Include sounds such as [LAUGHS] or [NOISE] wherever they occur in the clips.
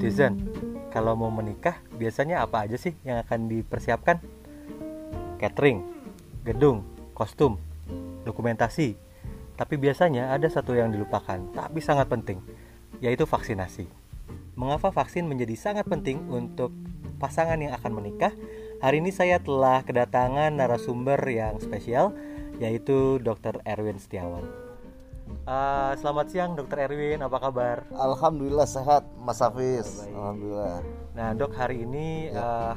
Biotizen, kalau mau menikah biasanya apa aja sih yang akan dipersiapkan? Catering, gedung, kostum, dokumentasi. Tapi biasanya ada satu yang dilupakan, tapi sangat penting, yaitu vaksinasi. Mengapa vaksin menjadi sangat penting untuk pasangan yang akan menikah? Hari ini saya telah kedatangan narasumber yang spesial, yaitu Dr. Erwin Setiawan. Uh, selamat siang Dokter Erwin, apa kabar? Alhamdulillah sehat Mas Hafiz. Baik. Alhamdulillah. Nah dok hari ini uh,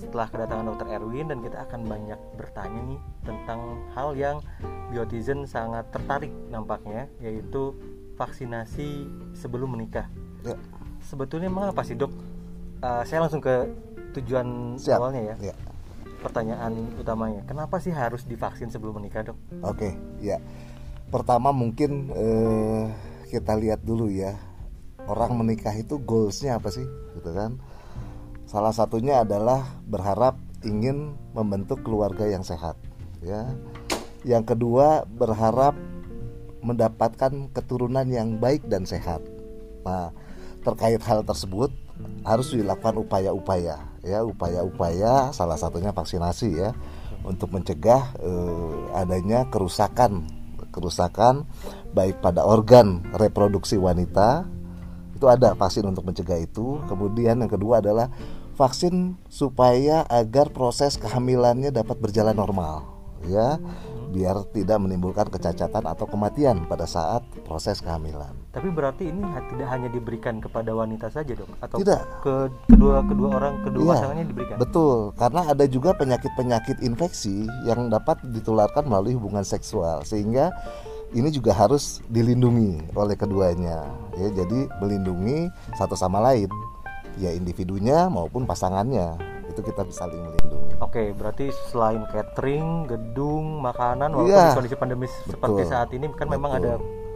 setelah kedatangan Dokter Erwin dan kita akan banyak bertanya nih tentang hal yang Biotizen sangat tertarik nampaknya yaitu vaksinasi sebelum menikah. Ya. Sebetulnya mengapa sih dok? Uh, saya langsung ke tujuan Siap. awalnya ya. Ya. Pertanyaan utamanya, kenapa sih harus divaksin sebelum menikah dok? Oke, ya. Pertama mungkin eh, kita lihat dulu ya. Orang menikah itu goalsnya apa sih, gitu kan? Salah satunya adalah berharap ingin membentuk keluarga yang sehat, ya. Yang kedua berharap mendapatkan keturunan yang baik dan sehat. Nah, terkait hal tersebut harus dilakukan upaya-upaya, ya, upaya-upaya salah satunya vaksinasi ya, untuk mencegah eh, adanya kerusakan, kerusakan baik pada organ reproduksi wanita itu ada vaksin untuk mencegah itu. Kemudian yang kedua adalah vaksin supaya agar proses kehamilannya dapat berjalan normal, ya, biar tidak menimbulkan kecacatan atau kematian pada saat proses kehamilan. Tapi berarti ini tidak hanya diberikan kepada wanita saja dok? Atau Tidak. ke kedua kedua orang kedua Iya, pasangannya diberikan? Betul, karena ada juga penyakit-penyakit infeksi yang dapat ditularkan melalui hubungan seksual, sehingga ini juga harus dilindungi oleh keduanya. Ya, jadi melindungi satu sama lain, ya individunya maupun pasangannya. Itu kita bisa saling melindungi. Oke, berarti selain catering, gedung, makanan, walaupun di kondisi pandemi seperti Betul. saat ini kan memang Betul. ada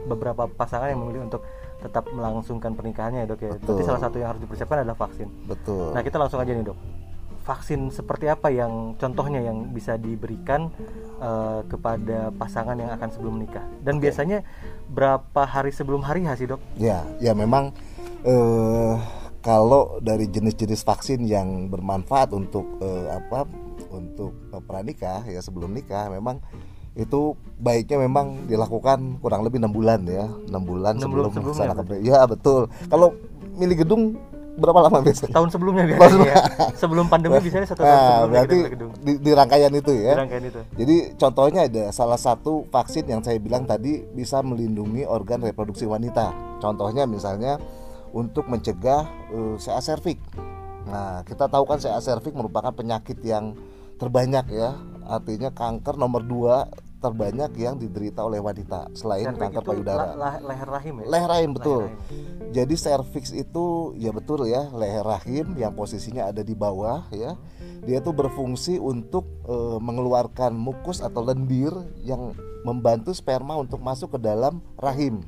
beberapa pasangan yang memilih untuk tetap melangsungkan pernikahannya ya dok ya. Berarti salah satu yang harus dipersiapkan adalah vaksin. Betul. Nah kita langsung aja nih dok. Vaksin seperti apa yang contohnya yang bisa diberikan eh, kepada pasangan yang akan sebelum menikah? Dan biasanya berapa hari sebelum hari sih dok? Ya, ya memang eh, kalau dari jenis-jenis vaksin yang bermanfaat untuk eh, apa untuk eh, pranikah ya sebelum nikah memang itu baiknya memang dilakukan kurang lebih enam bulan ya enam bulan Enam sebelum bulan sebelumnya melaksanakan ya betul kalau milih gedung berapa lama biasanya Tahun sebelumnya Tahun [LAUGHS] biasanya. ya. Sebelum pandemi biasanya satu tahun nah, sebelumnya berarti di, di rangkaian itu ya Di rangkaian itu. jadi contohnya ada salah satu vaksin yang saya bilang tadi bisa melindungi organ reproduksi wanita. Contohnya misalnya untuk mencegah eh, CA cervix. Nah, kita tahu kan CA cervix merupakan penyakit yang terbanyak ya. Artinya kanker nomor 2 terbanyak yang diderita oleh wanita selain Cervix kanker payudara. la- la- leher rahim ya. Leher rahim betul. Leher rahim. Jadi cervix itu ya betul ya leher rahim yang posisinya ada di bawah ya. Dia tuh berfungsi untuk eh, mengeluarkan mukus atau lendir yang membantu sperma untuk masuk ke dalam rahim.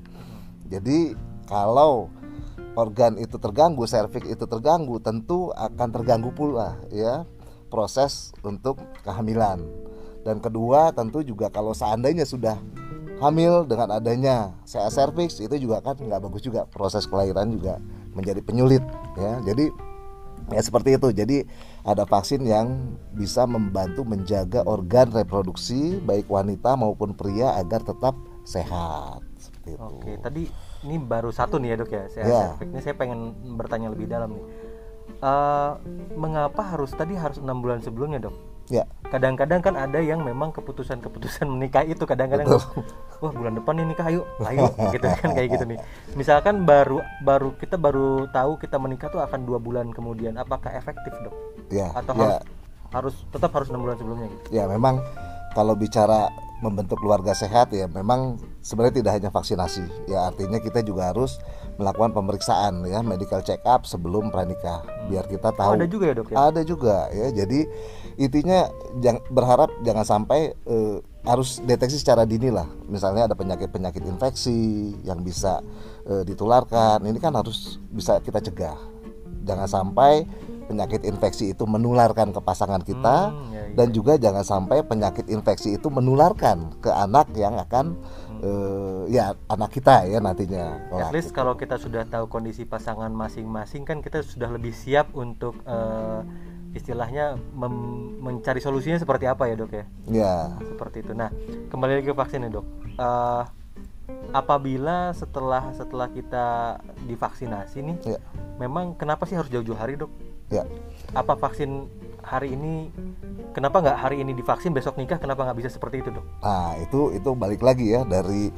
Jadi kalau organ itu terganggu, cervix itu terganggu, tentu akan terganggu pula ya proses untuk kehamilan. Dan kedua tentu juga kalau seandainya sudah hamil dengan adanya CA cervix itu juga kan nggak bagus juga proses kelahiran juga menjadi penyulit ya jadi ya seperti itu jadi ada vaksin yang bisa membantu menjaga organ reproduksi baik wanita maupun pria agar tetap sehat seperti itu Oke, tadi ini baru satu nih ya dok ya. Saya Ya. cervix. Ini saya pengen bertanya lebih dalam nih. Eh, mengapa harus tadi harus enam bulan sebelumnya dok? ya Kadang-kadang kan ada yang memang keputusan-keputusan [LAUGHS] menikah itu kadang-kadang wah bulan depan nih nikah ayo, [LAUGHS] ayo gitu kan kayak gitu nih. Misalkan baru baru kita baru tahu kita menikah tuh akan dua bulan kemudian, apakah efektif dok? ya Atau ya harus harus tetap harus enam bulan sebelumnya gitu? ya memang kalau bicara membentuk keluarga sehat ya memang sebenarnya tidak hanya vaksinasi ya artinya kita juga harus melakukan pemeriksaan ya medical check up sebelum pranikah biar kita Oh, tahu. Ada juga ya dok ya? ada juga ya jadi intinya jang, berharap jangan sampai eh, harus deteksi secara dini lah. Misalnya ada penyakit penyakit infeksi yang bisa eh, ditularkan ini kan harus bisa kita cegah. Jangan sampai penyakit infeksi itu menularkan ke pasangan kita Hmm, ya, iya. dan juga jangan sampai penyakit infeksi itu menularkan ke anak yang akan eh, ya anak kita ya nantinya. At least kalau kita sudah tahu kondisi pasangan masing-masing kan kita sudah lebih siap untuk eh, istilahnya mencari solusinya seperti apa ya dok ya Ya, seperti itu. Nah kembali lagi ke vaksin ya dok. Eh, apabila setelah setelah kita divaksinasi nih, ya, memang kenapa sih harus jauh-jauh hari dok? Ya. Apa vaksin hari ini kenapa nggak hari ini divaksin besok nikah kenapa nggak bisa seperti itu dok? Nah, itu itu balik lagi ya dari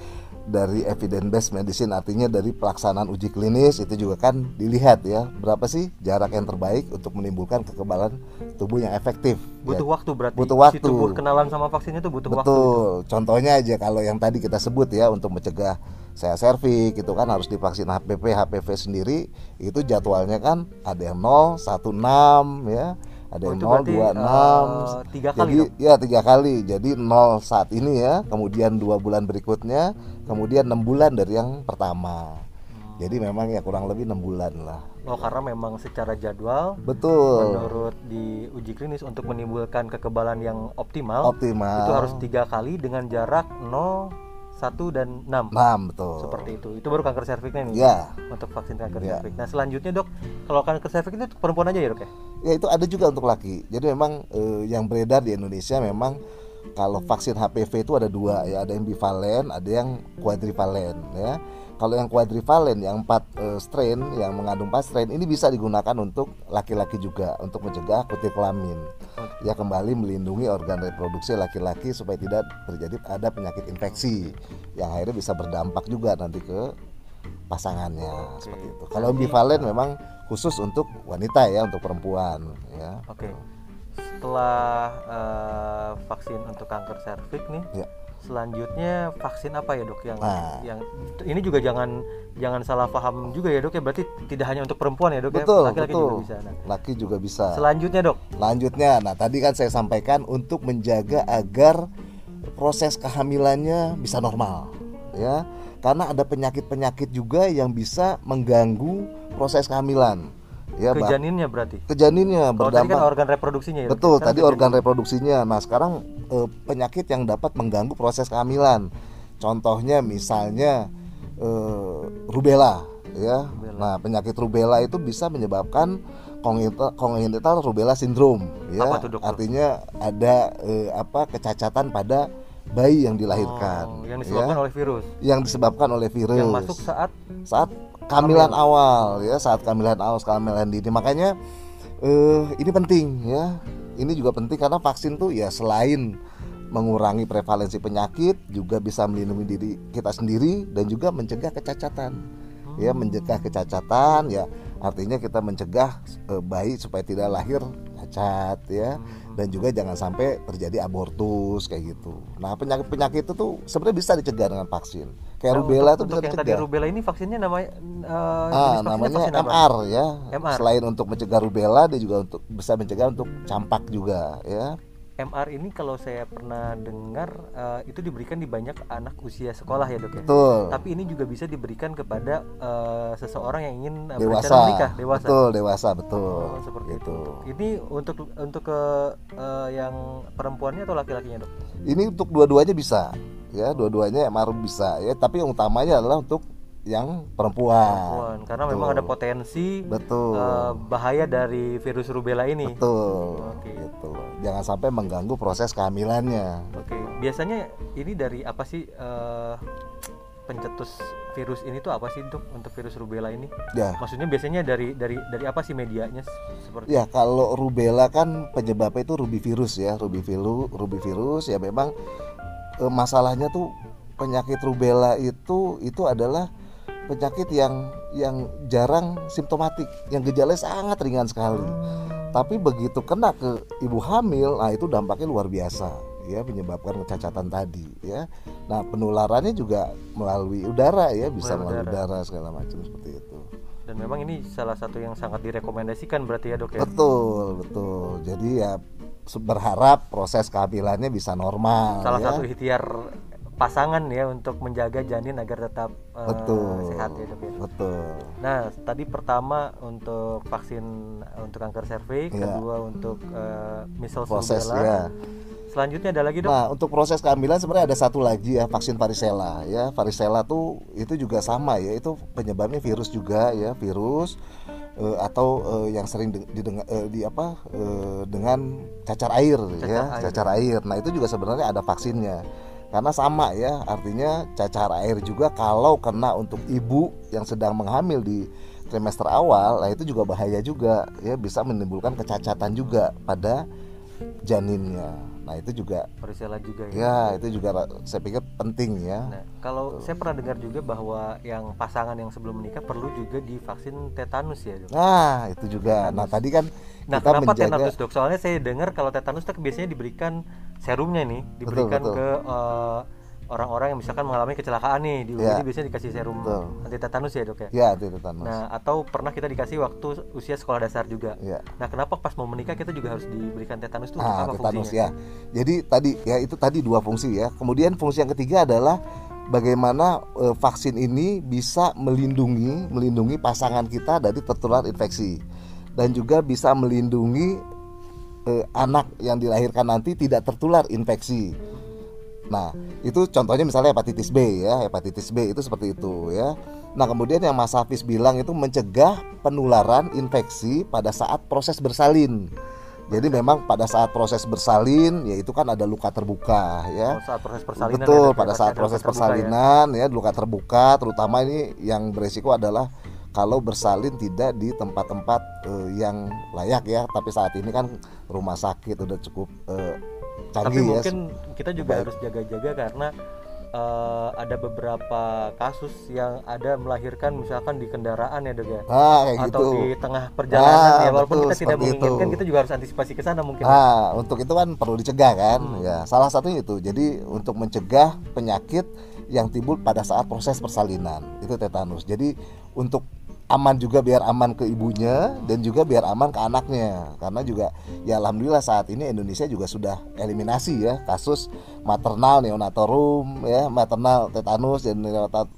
dari evidence based medicine artinya dari pelaksanaan uji klinis itu juga kan dilihat ya berapa sih jarak yang terbaik untuk menimbulkan kekebalan tubuh yang efektif. Butuh ya. waktu berarti. Butuh Si waktu. tubuh kenalan sama vaksin itu butuh waktu. Betul. Contohnya aja kalau yang tadi kita sebut ya untuk mencegah saya servik itu kan harus divaksin HPV HPV sendiri itu jadwalnya kan ada yang 0, 1, 6 ya. Ada Oh, yang itu 0, berarti, 2, 6 eh, tiga kali Jadi dong? ya tiga kali. Jadi 0 saat ini ya Kemudian dua bulan berikutnya Kemudian enam bulan dari yang pertama. Jadi memang ya kurang lebih enam bulan lah. Oh karena memang secara jadwal Betul. menurut di uji klinis untuk menimbulkan kekebalan yang optimal, Optimal. itu harus tiga kali dengan jarak 0, 1 dan 6 6 betul. Seperti itu. Itu baru kanker serviknya nih Ya. Untuk vaksin kanker Ya. serviks. Nah selanjutnya dok, kalau kanker serviks itu perempuan aja ya dok ya? Ya itu ada juga untuk laki. Jadi memang eh, yang beredar di Indonesia memang kalau vaksin HPV itu ada dua ya, ada yang bivalen, ada yang kuadrivalen ya. Kalau yang kuadrivalen yang empat eh, strain yang mengandung empat strain ini bisa digunakan untuk laki-laki juga untuk mencegah kutil kelamin. Ya kembali melindungi organ reproduksi laki-laki supaya tidak terjadi ada penyakit infeksi yang akhirnya bisa berdampak juga nanti ke pasangannya seperti itu. Kalau Nanti- bivalen memang khusus untuk wanita ya, untuk perempuan ya. Oke. Setelah eh, vaksin untuk kanker serviks nih, Ya. selanjutnya vaksin apa ya dok yang Nah. yang ini juga jangan jangan salah paham juga ya dok ya berarti tidak hanya untuk perempuan ya dok Betul, ya laki-laki juga bisa. Nah, Laki juga bisa. selanjutnya dok, Lanjutnya, nah tadi kan saya sampaikan untuk menjaga agar proses kehamilannya bisa normal, ya. Karena ada penyakit-penyakit juga yang bisa mengganggu proses kehamilan. Ya, ke janinnya berarti. ke janinnya Kalau tadi kan berdampak. organ reproduksinya ya. Betul, Sekarang tadi organ janin. reproduksinya. Nah, sekarang eh, penyakit yang dapat mengganggu proses kehamilan. Contohnya misalnya eh, rubella, ya. Rubella. Nah, penyakit rubella itu bisa menyebabkan congenital, congenital rubella syndrome, ya. Apa dokter? Artinya ada eh, apa kecacatan pada bayi yang dilahirkan, Oh, yang disebabkan ya. oleh virus. Yang disebabkan oleh virus. Yang masuk saat saat kehamilan awal ya saat kehamilan awal kehamilan dini. Makanya eh ini penting ya. Ini juga penting karena vaksin tuh ya selain mengurangi prevalensi penyakit juga bisa melindungi diri kita sendiri dan juga mencegah kecacatan. Ya mencegah kecacatan ya. Artinya kita mencegah eh, bayi supaya tidak lahir cacat ya dan juga jangan sampai terjadi abortus kayak gitu nah penyakit penyakit itu tuh sebenarnya bisa dicegah dengan vaksin kayak Nah, rubella itu bisa yang tadi dicegah rubella ini vaksinnya namanya eh, Ah, namanya vaksin apa? MR ya. MR. Selain untuk mencegah rubella, dia juga untuk bisa mencegah untuk campak juga ya. MR ini kalau saya pernah dengar eh, itu diberikan di banyak anak usia sekolah ya dok ya. Betul. Tapi ini juga bisa diberikan kepada eh, seseorang yang ingin eh, dewasa. menikah dewasa. Betul, dewasa betul. Oh, seperti Gitu. itu. Ini untuk untuk ke eh, yang perempuannya atau laki-lakinya dok? Ini untuk dua-duanya bisa. Ya, dua-duanya MR bisa ya, tapi yang utamanya adalah untuk yang perempuan. Perempuan. Karena memang ada Betul. potensi Betul. eh, bahaya dari virus rubella ini. Betul. Oke. Gitu. Jangan sampai mengganggu proses kehamilannya. Oke, biasanya ini dari apa sih eh, pencetus virus ini tuh apa sih dok untuk virus rubella ini? Ya. Maksudnya biasanya dari dari dari apa sih medianya seperti? Ya kalau rubella kan penyebabnya itu rubivirus ya, rubivirus, rubivirus ya memang eh, masalahnya tuh penyakit rubella itu itu adalah penyakit yang yang jarang simptomatik, yang gejalanya sangat ringan sekali. Tapi begitu kena ke ibu hamil, nah itu dampaknya luar biasa, ya menyebabkan kecacatan tadi, ya. Nah penularannya juga melalui udara ya, bisa Melalui melalui udara segala macam seperti itu. Dan memang ini salah satu yang sangat direkomendasikan berarti ya dok ya. Betul, betul. Jadi ya berharap proses kehamilannya bisa normal Salah ya. satu ikhtiar pasangan ya untuk menjaga janin agar tetap uh, betul sehat ya dok ya. betul Nah tadi pertama untuk vaksin uh, untuk kanker serviks, Iya. kedua untuk uh, measles proses rubella. ya Selanjutnya ada lagi dok. Nah, untuk proses kehamilan sebenarnya ada satu lagi ya, vaksin varicella ya. Varicella tuh itu juga sama ya, itu penyebabnya virus juga ya, virus eh, atau eh, yang sering di, didengar- eh, di apa eh, dengan cacar air ya, air. cacar air. Nah, itu juga sebenarnya ada vaksinnya. Karena sama ya, artinya cacar air juga kalau kena untuk ibu yang sedang menghamil di trimester awal, nah itu juga bahaya juga ya, bisa menimbulkan kecacatan juga pada janinnya. Nah, itu juga Varicella juga ya. Ya, itu juga saya pikir penting ya. Nah, kalau saya pernah dengar juga bahwa yang pasangan yang sebelum menikah perlu juga divaksin tetanus ya dok. Nah, itu juga. Nah, tadi kan Nah, kita kenapa menjaga tetanus dok? Soalnya saya dengar kalau tetanus itu biasanya diberikan serumnya nih, diberikan betul. ke uh, orang-orang yang misalkan mengalami kecelakaan nih, di. UGD biasanya dikasih serum Betul. anti tetanus ya dok ya. ya itu tetanus. Nah, atau pernah kita dikasih waktu usia sekolah dasar juga. Ya. Nah, kenapa pas mau menikah kita juga harus diberikan tetanus itu Nah, apa tetanus fungsinya? ya. Jadi tadi ya itu tadi dua fungsi ya. Kemudian fungsi yang ketiga adalah bagaimana eh, vaksin ini bisa melindungi melindungi pasangan kita dari tertular infeksi dan juga bisa melindungi eh, anak yang dilahirkan nanti tidak tertular infeksi. Nah, itu contohnya misalnya hepatitis B ya, hepatitis B itu seperti itu ya. Nah, kemudian yang Mas Hafiz bilang itu mencegah penularan infeksi pada saat proses bersalin. Jadi memang pada saat proses bersalin yaitu kan ada luka terbuka ya. Oh, saat proses persalinan Betul, ya, ya, pada saat proses ya. persalinan ya. luka terbuka terutama ini yang beresiko adalah kalau bersalin tidak di tempat-tempat eh, yang layak ya. Tapi saat ini kan rumah sakit udah cukup Tapi ya. mungkin kita juga Baik. harus jaga-jaga karena eh, ada beberapa kasus yang ada melahirkan misalkan di kendaraan ya dok ya. Ah, kayak atau gitu. di tengah perjalanan Ah, ya walaupun betul, kita tidak menginginkan itu. kita juga harus antisipasi ke sana mungkin. Nah, untuk itu kan perlu dicegah kan? Hmm. Ya, salah satunya itu. Jadi untuk mencegah penyakit yang timbul pada saat proses persalinan, itu tetanus. Jadi untuk aman juga biar aman ke ibunya dan juga biar aman ke anaknya. Karena juga ya alhamdulillah saat ini Indonesia juga sudah eliminasi ya kasus maternal neonatorum ya, maternal tetanus dan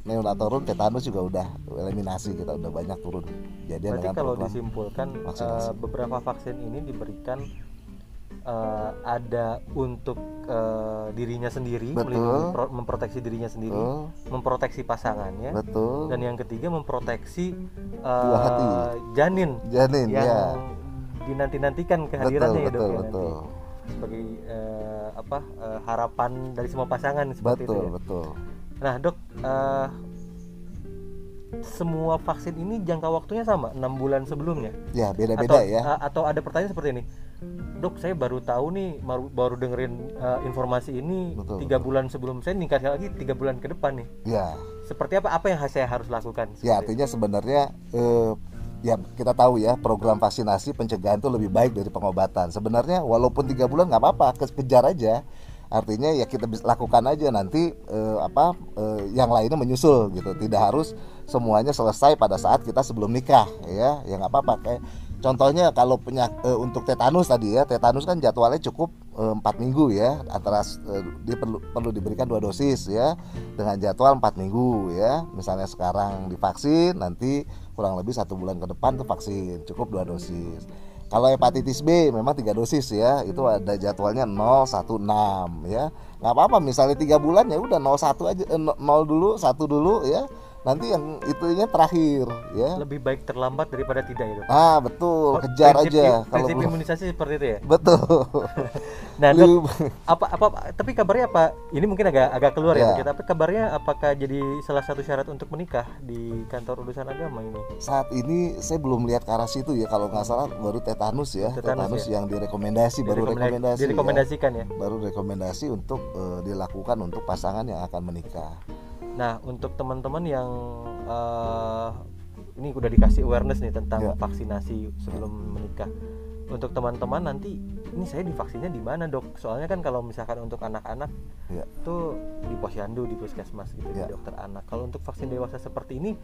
neonatorum tetanus juga udah eliminasi kita udah banyak turun. Jadi kalau disimpulkan eh, beberapa vaksin ini diberikan eh, ada untuk eh, dirinya sendiri, Betul. melindungi, pro- memproteksi dirinya sendiri, Betul. memproteksi pasangannya, betul. dan yang ketiga memproteksi hati. janin Janin yang ya. dinanti-nantikan Betul, kehadirannya ya dok betul, ya betul. nanti sebagai eh, apa eh, harapan dari semua pasangan seperti Betul, itu ya. betul. Nah dok, eh, semua vaksin ini jangka waktunya sama 6 bulan sebelumnya Ya, beda-beda ya. atau ada pertanyaan seperti ini dok saya baru tahu nih baru, baru dengerin eh, informasi ini Betul, tiga bulan sebelum saya nikah lagi tiga bulan ke depan nih Ya. seperti apa apa yang saya harus lakukan Ya, artinya sebenarnya eh, ya kita tahu ya program vaksinasi pencegahan itu lebih baik dari pengobatan. Sebenarnya walaupun tiga bulan nggak apa-apa, ke- kejar aja. Artinya ya kita bisa lakukan aja nanti eh, apa eh, yang lainnya menyusul gitu. Tidak harus semuanya selesai pada saat kita sebelum nikah ya. Ya nggak apa-apa kayak contohnya kalau penyak eh, untuk tetanus tadi ya, tetanus kan jadwalnya cukup eh, empat minggu ya antara eh, dia perlu perlu diberikan dua dosis ya dengan jadwal empat minggu ya. Misalnya sekarang divaksin nanti kurang lebih satu bulan ke depan tuh vaksin cukup dua dosis. Kalau hepatitis B memang tiga dosis ya itu ada jadwalnya 016 ya. Nggak apa-apa misalnya tiga bulan ya udah 01 aja eh, 0 dulu satu dulu ya nanti yang itunya terakhir ya. Lebih baik terlambat daripada tidak ya dok ah betul. Kejar Prinsip- aja kalau prinsip belum. imunisasi seperti itu ya? Betul. [LAUGHS] Nah dok apa apa tapi kabarnya apa? Ini mungkin agak agak keluar ya, Ya. ya. Tapi kabarnya apakah jadi salah satu syarat untuk menikah di kantor urusan agama ini? Saat ini saya belum lihat ke arah situ ya kalau nggak salah baru tetanus ya. Tetanus tetanus, ya. yang direkomendasi baru rekomendasi ya. direkomendasikan ya? Baru rekomendasi untuk eh, dilakukan untuk pasangan yang akan menikah Nah, untuk teman-teman yang eh, ini udah dikasih awareness nih tentang Ya. vaksinasi sebelum menikah. Untuk teman-teman nanti ini saya divaksinnya di mana, Dok? Soalnya kan kalau misalkan untuk anak-anak ya tuh di posyandu, di puskesmas gitu, Ya. di dokter anak. Kalau untuk vaksin dewasa seperti ini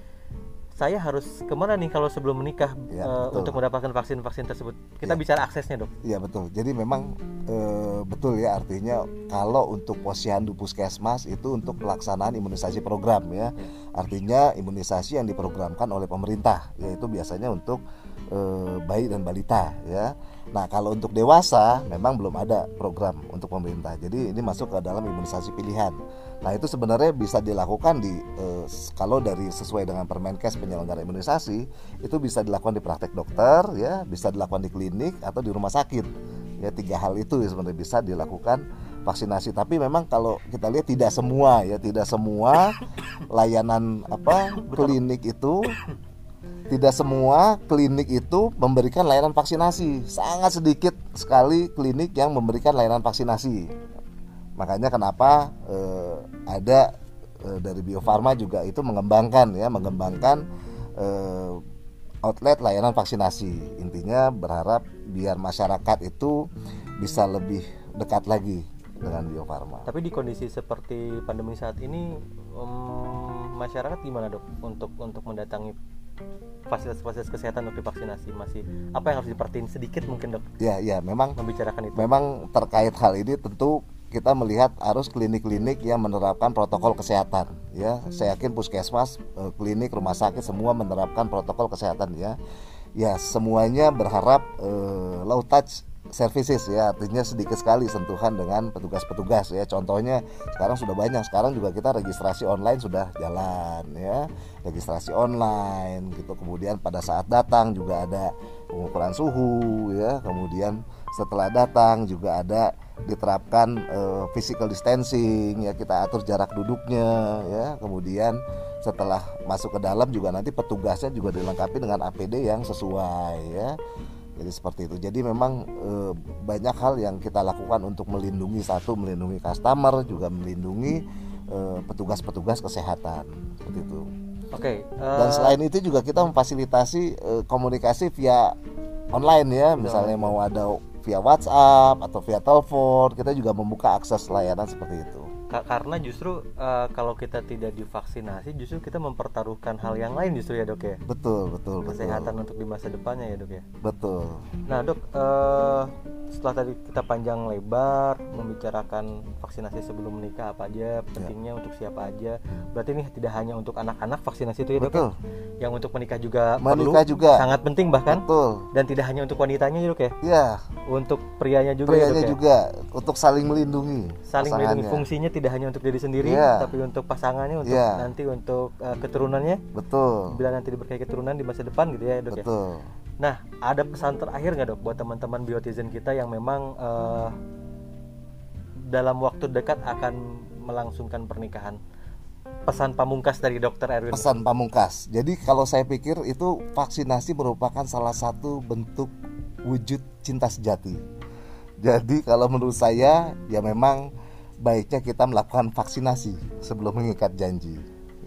saya harus ke mana nih kalau sebelum menikah Ya, betul. untuk mendapatkan vaksin-vaksin tersebut? Kita Ya. bicara aksesnya dok. Iya betul. Jadi memang eh, betul ya artinya kalau untuk posyandu puskesmas itu untuk pelaksanaan imunisasi program ya. Artinya imunisasi yang diprogramkan oleh pemerintah yaitu biasanya untuk eh, bayi dan balita ya. Nah kalau untuk dewasa memang belum ada program untuk pemerintah. Jadi ini masuk ke dalam imunisasi pilihan. Nah itu sebenarnya bisa dilakukan di eh, kalau dari sesuai dengan Permenkes penyelenggara imunisasi itu bisa dilakukan di praktek dokter ya, bisa dilakukan di klinik atau di rumah sakit. Ya tiga hal itu ya sebenarnya bisa dilakukan vaksinasi. Tapi memang kalau kita lihat tidak semua ya, tidak semua layanan apa klinik itu tidak semua klinik itu memberikan layanan vaksinasi. Sangat sedikit sekali klinik yang memberikan layanan vaksinasi. Makanya kenapa eh, ada eh, dari Bio Farma juga itu mengembangkan ya, mengembangkan eh, outlet layanan vaksinasi. Intinya berharap biar masyarakat itu bisa lebih dekat lagi dengan Bio Farma. Tapi di kondisi seperti pandemi saat ini, em, masyarakat gimana dok untuk untuk mendatangi fasilitas-fasilitas kesehatan untuk divaksinasi masih apa yang harus diperhatiin sedikit mungkin dok? Ya, ya, memang membicarakan itu. memang terkait hal ini tentu kita melihat harus klinik-klinik yang menerapkan protokol kesehatan ya. Saya yakin puskesmas eh, klinik rumah sakit semua menerapkan protokol kesehatan ya. Ya semuanya berharap eh, low touch services ya. Artinya sedikit sekali sentuhan dengan petugas-petugas ya. Contohnya sekarang sudah banyak. Sekarang juga kita registrasi online sudah jalan ya. Registrasi online gitu. Kemudian pada saat datang juga ada pengukuran suhu ya. Kemudian setelah datang juga ada diterapkan eh, physical distancing ya. Kita atur jarak duduknya ya. Kemudian setelah masuk ke dalam juga nanti petugasnya juga dilengkapi dengan APD yang sesuai ya jadi seperti itu. Jadi memang eh, banyak hal yang kita lakukan untuk melindungi satu melindungi customer juga melindungi eh, petugas-petugas kesehatan. Seperti itu. Oke. dan eh, selain itu juga kita memfasilitasi eh, komunikasi via online ya. Misalnya mau ada via WhatsApp atau via telepon kita juga membuka akses layanan seperti itu karena justru eh, kalau kita tidak divaksinasi, justru kita mempertaruhkan hal yang lain justru ya dok ya. betul betul betul Kesehatan untuk di masa depannya ya dok ya. betul Nah dok, eh, setelah tadi kita panjang lebar membicarakan vaksinasi sebelum menikah apa aja, pentingnya untuk siapa aja. Berarti ini tidak hanya untuk anak-anak vaksinasi itu ya dok. ya? betul Yang untuk menikah juga Menikah perlu, juga. sangat penting bahkan. betul Dan tidak hanya untuk wanitanya ya dok ya, ya untuk prianya juga ya dok prianya ya. juga untuk saling melindungi Saling melindungi fungsinya tidak hanya untuk diri sendiri, Iya. tapi untuk pasangannya, untuk Iya. nanti untuk eh, keturunannya. betul Bila nanti diberkahi keturunan di masa depan gitu ya dok ya. betul Nah, ada pesan terakhir nggak dok buat teman-teman biotizen kita yang memang eh, dalam waktu dekat akan melangsungkan pernikahan? Pesan pamungkas dari dokter Erwin. pesan pamungkas. Jadi kalau saya pikir itu vaksinasi merupakan salah satu bentuk wujud cinta sejati. Jadi kalau menurut saya ya memang baiknya kita melakukan vaksinasi sebelum mengikat janji.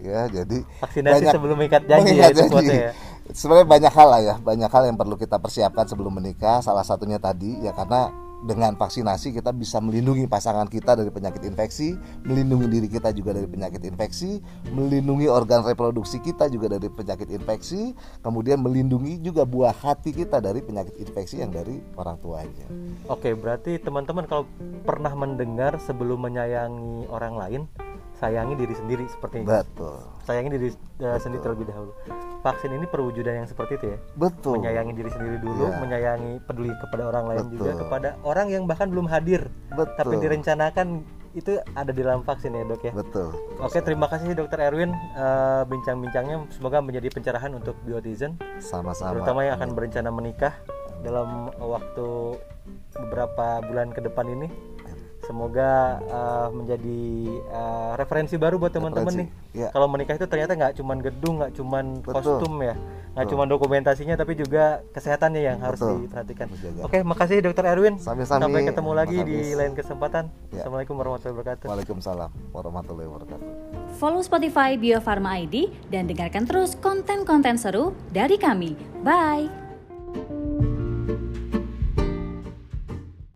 Ya, jadi Vaksinasi banyak- sebelum mengikat janji mengikat ya itu quote-nya ya. Sebenarnya banyak hal lah ya, banyak hal yang perlu kita persiapkan sebelum menikah. Salah satunya tadi ya karena dengan vaksinasi kita bisa melindungi pasangan kita dari penyakit infeksi, melindungi diri kita juga dari penyakit infeksi, melindungi organ reproduksi kita juga dari penyakit infeksi, kemudian melindungi juga buah hati kita dari penyakit infeksi yang dari orang tuanya. Oke, berarti teman-teman kalau pernah mendengar sebelum menyayangi orang lain, sayangi diri sendiri seperti ini. Betul. Sayangi diri eh, sendiri terlebih dahulu. Vaksin ini perwujudan yang seperti itu ya. Betul. Menyayangi diri sendiri dulu, Iya. menyayangi peduli kepada orang lain juga Betul. kepada orang yang bahkan belum hadir Betul. tapi direncanakan itu ada di dalam vaksin ya dok ya. Betul. Oke terima kasih dokter Erwin Eh, bincang-bincangnya semoga menjadi pencerahan untuk biotizen Sama-sama. terutama yang akan berencana menikah dalam waktu beberapa bulan ke depan ini semoga eh, menjadi eh, referensi baru buat teman-teman nih ya. kalau menikah itu ternyata nggak cuman gedung nggak cuman Betul. kostum ya nggak cuman dokumentasinya tapi juga kesehatannya yang harus Betul. diperhatikan Menjaga. oke makasih dokter Erwin Sami-sami, sampai ketemu lagi Mas di Hafiz. lain kesempatan Ya. assalamualaikum warahmatullahi wabarakatuh Waalaikumsalam warahmatullahi wabarakatuh. Follow Spotify Bio Farma ID dan dengarkan terus konten-konten seru dari kami. Bye!